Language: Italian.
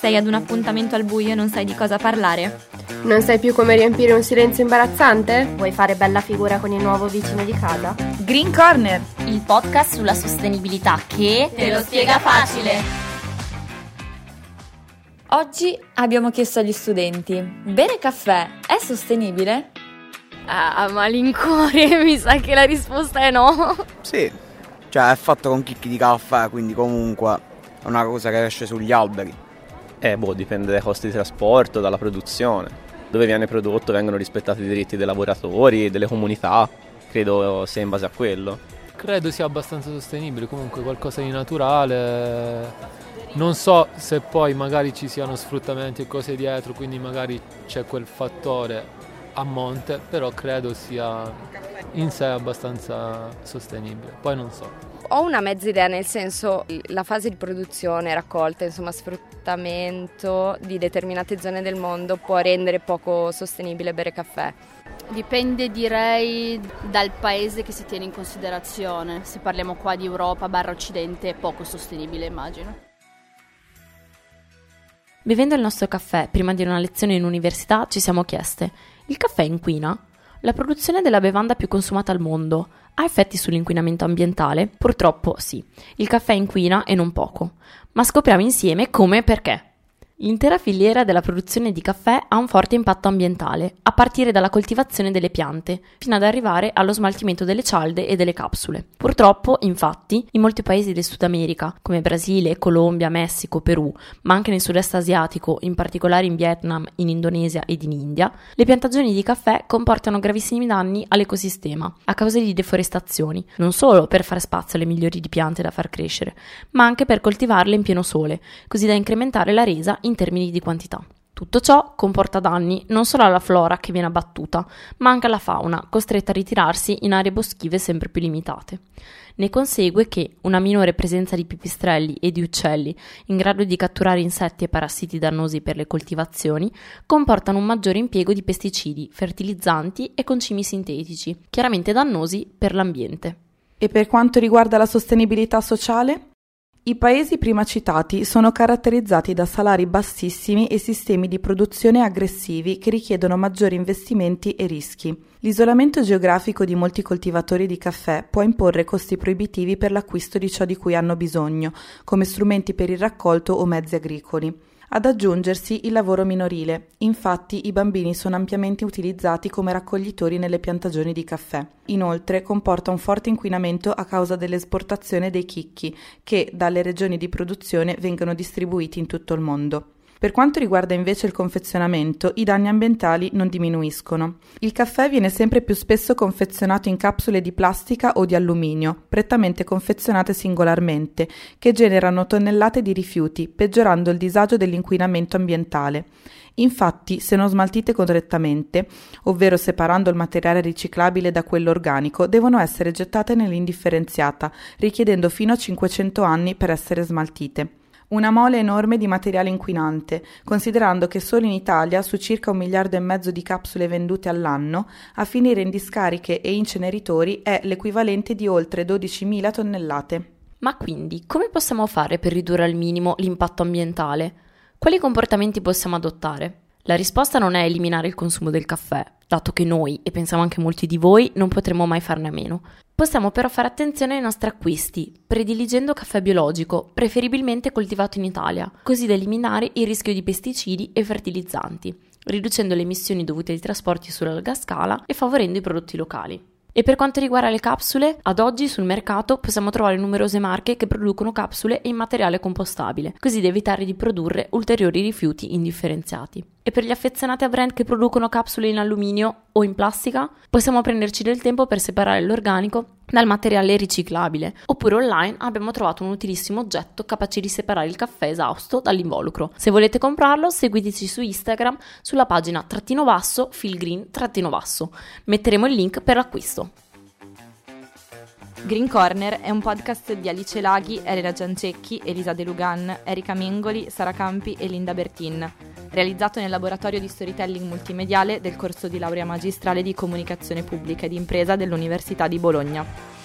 Sei ad un appuntamento al buio e non sai di cosa parlare? Non sai più come riempire un silenzio imbarazzante? Vuoi fare bella figura con il nuovo vicino di casa? Green Corner, il podcast sulla sostenibilità che te lo spiega facile. Oggi abbiamo chiesto agli studenti: bere caffè è sostenibile? A malincuore mi sa che la risposta è no. Sì, cioè è fatto con chicchi di caffè, quindi comunque è una cosa che esce sugli alberi. Eh, boh, dipende dai costi di trasporto, dalla produzione. Dove viene prodotto vengono rispettati i diritti dei lavoratori, delle comunità. Credo sia in base a quello. Credo sia abbastanza sostenibile, comunque qualcosa di naturale. Non so se poi magari ci siano sfruttamenti e cose dietro, quindi magari c'è quel fattore a monte, però credo sia in sé abbastanza sostenibile. Poi non so. Ho una mezza idea, nel senso la fase di produzione, raccolta, insomma sfruttamento di determinate zone del mondo può rendere poco sostenibile bere caffè. Dipende direi dal paese che si tiene in considerazione. Se parliamo qua di Europa barra Occidente è poco sostenibile immagino. Bevendo il nostro caffè prima di una lezione in università ci siamo chieste, il caffè inquina? La produzione della bevanda più consumata al mondo ha effetti sull'inquinamento ambientale? Purtroppo sì. Il caffè inquina e non poco. Ma scopriamo insieme come e perché. L'intera filiera della produzione di caffè ha un forte impatto ambientale, a partire dalla coltivazione delle piante, fino ad arrivare allo smaltimento delle cialde e delle capsule. Purtroppo, infatti, in molti paesi del Sud America, come Brasile, Colombia, Messico, Perù, ma anche nel sud-est asiatico, in particolare in Vietnam, in Indonesia ed in India, le piantagioni di caffè comportano gravissimi danni all'ecosistema a causa di deforestazioni, non solo per fare spazio alle migliori di piante da far crescere, ma anche per coltivarle in pieno sole, così da incrementare la resa in in termini di quantità. Tutto ciò comporta danni non solo alla flora che viene abbattuta, ma anche alla fauna, costretta a ritirarsi in aree boschive sempre più limitate. Ne consegue che una minore presenza di pipistrelli e di uccelli in grado di catturare insetti e parassiti dannosi per le coltivazioni comportano un maggiore impiego di pesticidi, fertilizzanti e concimi sintetici, chiaramente dannosi per l'ambiente. E per quanto riguarda la sostenibilità sociale? I paesi prima citati sono caratterizzati da salari bassissimi e sistemi di produzione aggressivi che richiedono maggiori investimenti e rischi. L'isolamento geografico di molti coltivatori di caffè può imporre costi proibitivi per l'acquisto di ciò di cui hanno bisogno, come strumenti per il raccolto o mezzi agricoli. Ad aggiungersi il lavoro minorile, infatti i bambini sono ampiamente utilizzati come raccoglitori nelle piantagioni di caffè. Inoltre comporta un forte inquinamento a causa dell'esportazione dei chicchi, che dalle regioni di produzione vengono distribuiti in tutto il mondo. Per quanto riguarda invece il confezionamento, i danni ambientali non diminuiscono. Il caffè viene sempre più spesso confezionato in capsule di plastica o di alluminio, prettamente confezionate singolarmente, che generano tonnellate di rifiuti, peggiorando il disagio dell'inquinamento ambientale. Infatti, se non smaltite correttamente, ovvero separando il materiale riciclabile da quello organico, devono essere gettate nell'indifferenziata, richiedendo fino a 500 anni per essere smaltite. Una mole enorme di materiale inquinante, considerando che solo in Italia, su circa un miliardo e mezzo di capsule vendute all'anno, a finire in discariche e inceneritori è l'equivalente di oltre 12.000 tonnellate. Ma quindi, come possiamo fare per ridurre al minimo l'impatto ambientale? Quali comportamenti possiamo adottare? La risposta non è eliminare il consumo del caffè, dato che noi, e pensiamo anche molti di voi, non potremo mai farne a meno. Possiamo però fare attenzione ai nostri acquisti, prediligendo caffè biologico, preferibilmente coltivato in Italia, così da eliminare il rischio di pesticidi e fertilizzanti, riducendo le emissioni dovute ai trasporti sulla larga scala e favorendo i prodotti locali. E per quanto riguarda le capsule, ad oggi sul mercato possiamo trovare numerose marche che producono capsule in materiale compostabile, così da evitare di produrre ulteriori rifiuti indifferenziati. E per gli affezionati a brand che producono capsule in alluminio o in plastica, possiamo prenderci del tempo per separare l'organico dal materiale riciclabile. Oppure online abbiamo trovato un utilissimo oggetto capace di separare il caffè esausto dall'involucro. Se volete comprarlo, seguiteci su Instagram sulla pagina trattino basso filgreen trattino basso. Metteremo il link per l'acquisto. Green Corner è un podcast di Alice Laghi, Elena Giancecchi, Elisa De Lugan, Erika Mengoli, Sara Campi e Linda Bertin realizzato nel laboratorio di storytelling multimediale del corso di laurea magistrale di comunicazione pubblica ed impresa dell'Università di Bologna.